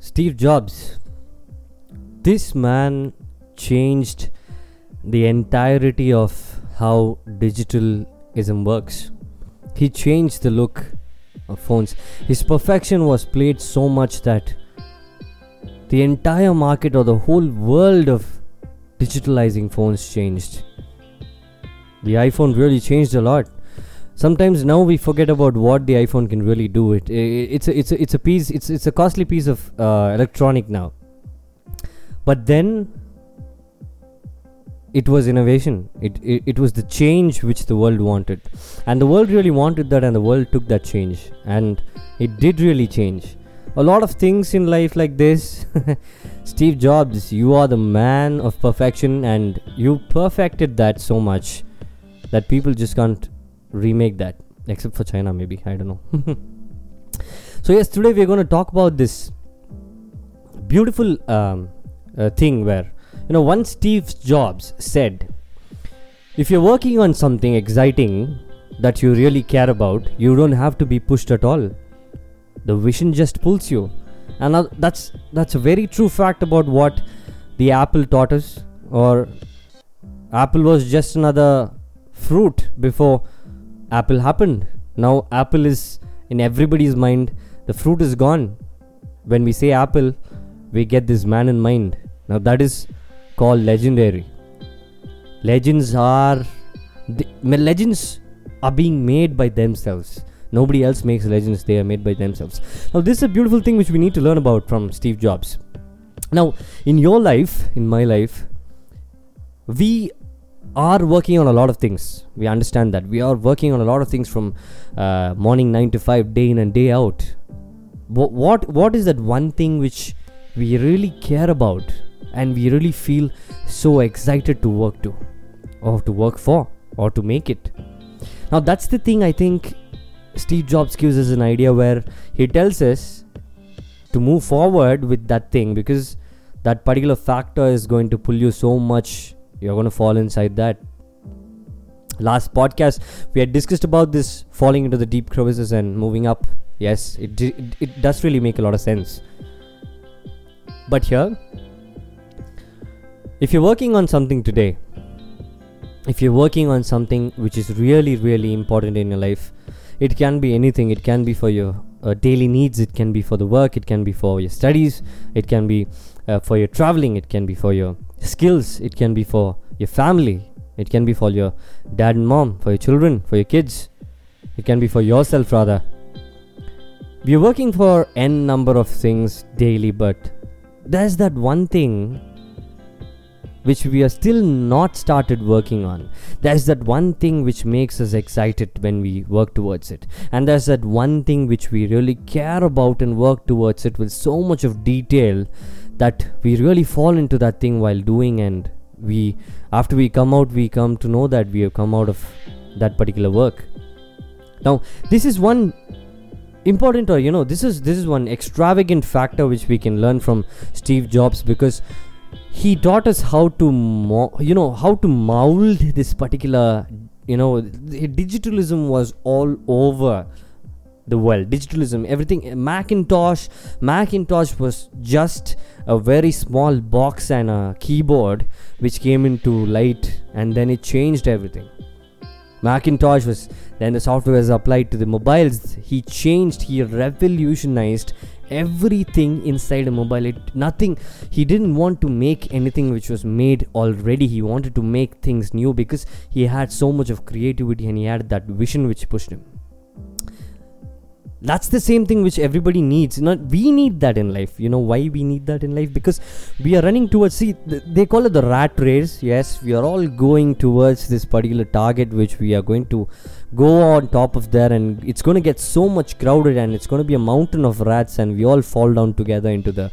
Steve Jobs. This man changed the entirety of how digitalism works. He changed the look of phones. His perfection was played so much that the entire market or the whole world of digitalizing phones changed. The iPhone really changed a lot. Sometimes now we forget about what the iPhone can really do. It, it's a, it's a, it's a piece. It's it's a costly piece of uh, electronic now. But then it was innovation. It, it it was the change which the world wanted, and the world really wanted that, and the world took that change, and it did really change a lot of things in life like this. Steve Jobs, you are the man of perfection, and you perfected that so much that people just can't remake that, except for China, maybe. I don't know. so, yes, today we're going to talk about this beautiful um, uh, thing where, you know, once Steve Jobs said, if you're working on something exciting that you really care about, you don't have to be pushed at all the vision just pulls you and that's that's a very true fact about what the apple taught us or apple was just another fruit before apple happened. Now apple is in everybody's mind. The fruit is gone. When we say apple we get this man in mind. Now that is called legendary. Legends are the, legends are being made by themselves. Nobody else makes legends, they are made by themselves. Now, this is a beautiful thing which we need to learn about from Steve Jobs. Now, in your life, in my life, we are working on a lot of things. We understand that. We are working on a lot of things from uh, morning 9 to 5, day in and day out. What, what, what is that one thing which we really care about and we really feel so excited to work to, or to work for, or to make it? Now, that's the thing I think Steve Jobs gives us an idea where he tells us to move forward with that thing because that particular factor is going to pull you so much you're going to fall inside that. Last podcast we had discussed about this falling into the deep crevices and moving up. Yes it, it, it does really make a lot of sense. But here if you're working on something today if you're working on something which is really really important in your life it can be anything. It can be for your uh, daily needs. It can be for the work. It can be for your studies. It can be uh, for your traveling. It can be for your skills it can be for your family it can be for your dad and mom for your children for your kids it can be for yourself rather we're working for n number of things daily but there's that one thing which we are still not started working on. There's that one thing which makes us excited when we work towards it. And there's that one thing which we really care about and work towards it with so much of detail that we really fall into that thing while doing and we after we come out we come to know that we have come out of that particular work. Now this is one important or you know this is this is one extravagant factor which we can learn from Steve Jobs because he taught us how to mo- you know how to mold this particular you know digitalism was all over the world. Digitalism everything. Macintosh macintosh was just a very small box and a keyboard which came into light and then it changed everything. Macintosh was then the software was applied to the mobiles. He changed he revolutionized everything inside a mobile. It nothing he didn't want to make anything which was made already. He wanted to make things new because he had so much of creativity and he had that vision which pushed him that's the same thing which everybody needs. Not we need that in life. You know why we need that in life? Because we are running towards see they call it the rat race. Yes we are all going towards this particular target which we are going to go on top of there and it's going to get so much crowded and it's going to be a mountain of rats and we all fall down together into the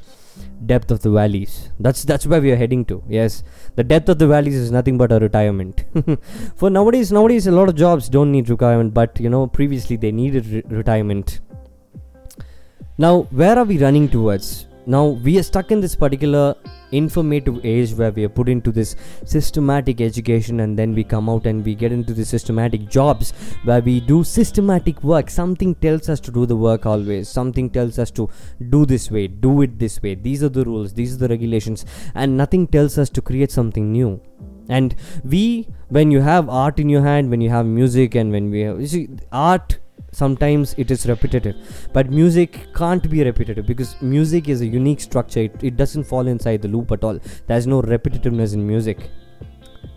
depth of the valleys. That's that's where we are heading to yes. The depth of the valleys is nothing but a retirement. For nowadays nowadays a lot of jobs don't need retirement but you know previously they needed re- retirement. Now where are we running towards now we are stuck in this particular informative age where we are put into this systematic education and then we come out and we get into the systematic jobs where we do systematic work. Something tells us to do the work always. Something tells us to do this way do it this way. These are the rules. These are the regulations. And nothing tells us to create something new. And we when you have art in your hand when you have music and when we have you see art sometimes it is repetitive. But music can't be repetitive because music is a unique structure. It, it doesn't fall inside the loop at all. There's no repetitiveness in music.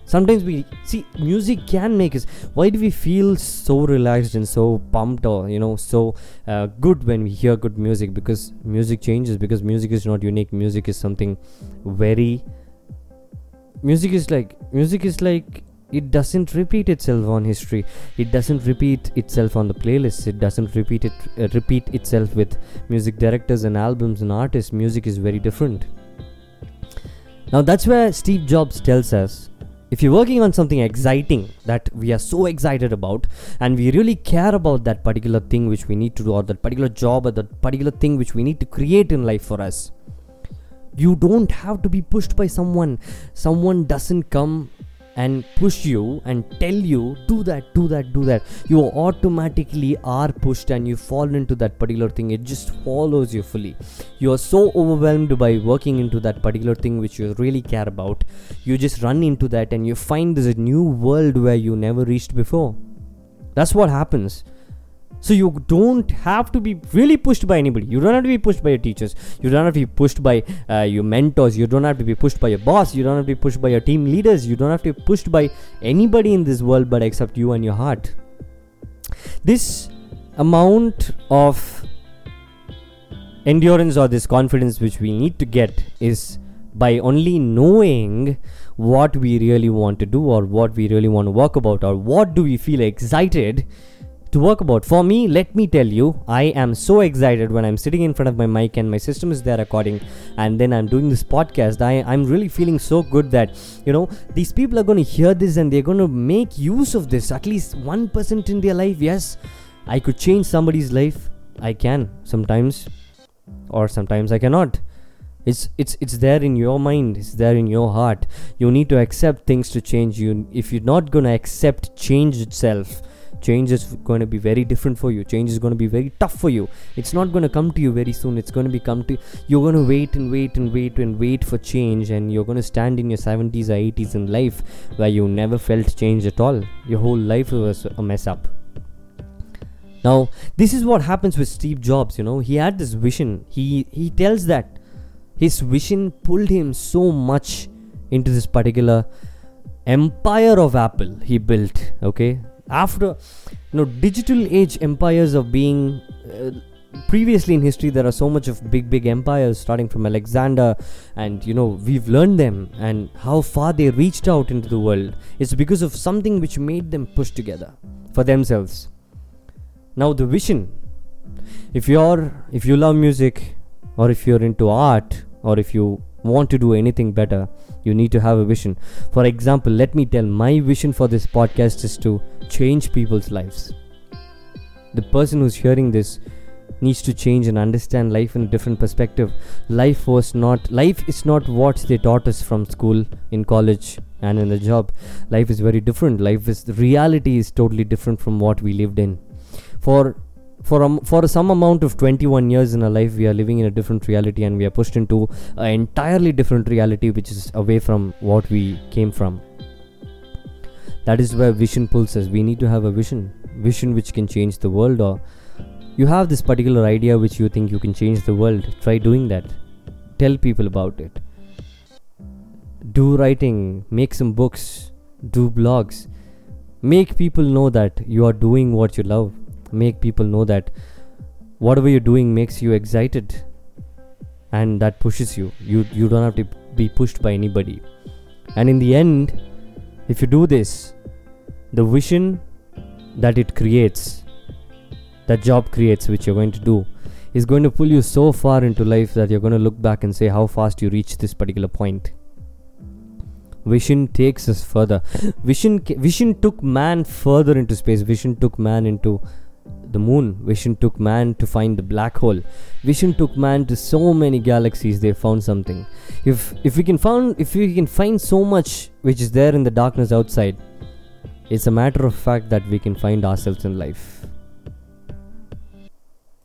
Sometimes we see music can make us why do we feel so relaxed and so pumped or you know so uh, good when we hear good music? Because music changes because music is not unique. Music is something very music is like music is like it doesn't repeat itself on history. It doesn't repeat itself on the playlists it doesn't repeat it uh, repeat itself with music directors and albums and artists. Music is very different. Now that's where steve jobs tells us if you're working on something exciting that we are so excited about and we really care about that particular thing which we need to do or that particular job or that particular thing which we need to create in life for us you don't have to be pushed by someone. Someone doesn't come and push you and tell you do that do that do that. You automatically are pushed and you fall into that particular thing. It just follows you fully. You are so overwhelmed by working into that particular thing which you really care about. You just run into that and you find a new world where you never reached before. That's what happens so you don't have to be really pushed by anybody. You don't have to be pushed by your teachers. You don't have to be pushed by uh, your mentors. You don't have to be pushed by your boss. You don't have to be pushed by your team leaders. You don't have to be pushed by anybody in this world but except you and your heart. This amount of endurance or this confidence which we need to get is by only knowing what we really want to do or what we really want to work about or what do we feel excited to work about. For me, let me tell you, I am so excited when I'm sitting in front of my mic and my system is there recording, and then I'm doing this podcast. I, I'm really feeling so good that, you know, these people are going to hear this and they're going to make use of this at least 1% in their life. Yes, I could change somebody's life. I can sometimes, or sometimes I cannot. It's, it's it's there in your mind it's there in your heart you need to accept things to change you if you're not going to accept change itself change is going to be very different for you. Change is going to be very tough for you. It's not going to come to you very soon. It's going to be come to you're going to wait and wait and wait and wait for change and you're going to stand in your 70s or 80s in life where you never felt change at all. Your whole life was a mess up. Now this is what happens with steve jobs you know. He had this vision. He he tells that his vision pulled him so much into this particular empire of apple he built okay after you know digital age empires of being uh, previously in history there are so much of big big empires starting from alexander and you know we've learned them and how far they reached out into the world. It's because of something which made them push together for themselves. Now the vision. If you're if you love music or if you're into art or if you want to do anything better you need to have a vision. For example let me tell my vision for this podcast is to change people's lives. The person who's hearing this needs to change and understand life in a different perspective. Life was not life is not what they taught us from school in college and in the job. Life is very different. Life is reality is totally different from what we lived in. For for um, for some amount of 21 years in our life we are living in a different reality and we are pushed into an entirely different reality which is away from what we came from. That is where vision pulls us. We need to have a vision vision which can change the world or you have this particular idea which you think you can change the world. Try doing that. Tell people about it. Do writing make some books do blogs. Make people know that you are doing what you love make people know that whatever you're doing makes you excited and that pushes you. You you don't have to be pushed by anybody. And in the end if you do this the vision that it creates that job creates which you're going to do is going to pull you so far into life that you're going to look back and say how fast you reached this particular point. Vision takes us further. Vision vision took man further into space. Vision took man into the moon. Vision took man to find the black hole. Vision took man to so many galaxies. They found something. If if we can found if we can find so much which is there in the darkness outside, it's a matter of fact that we can find ourselves in life.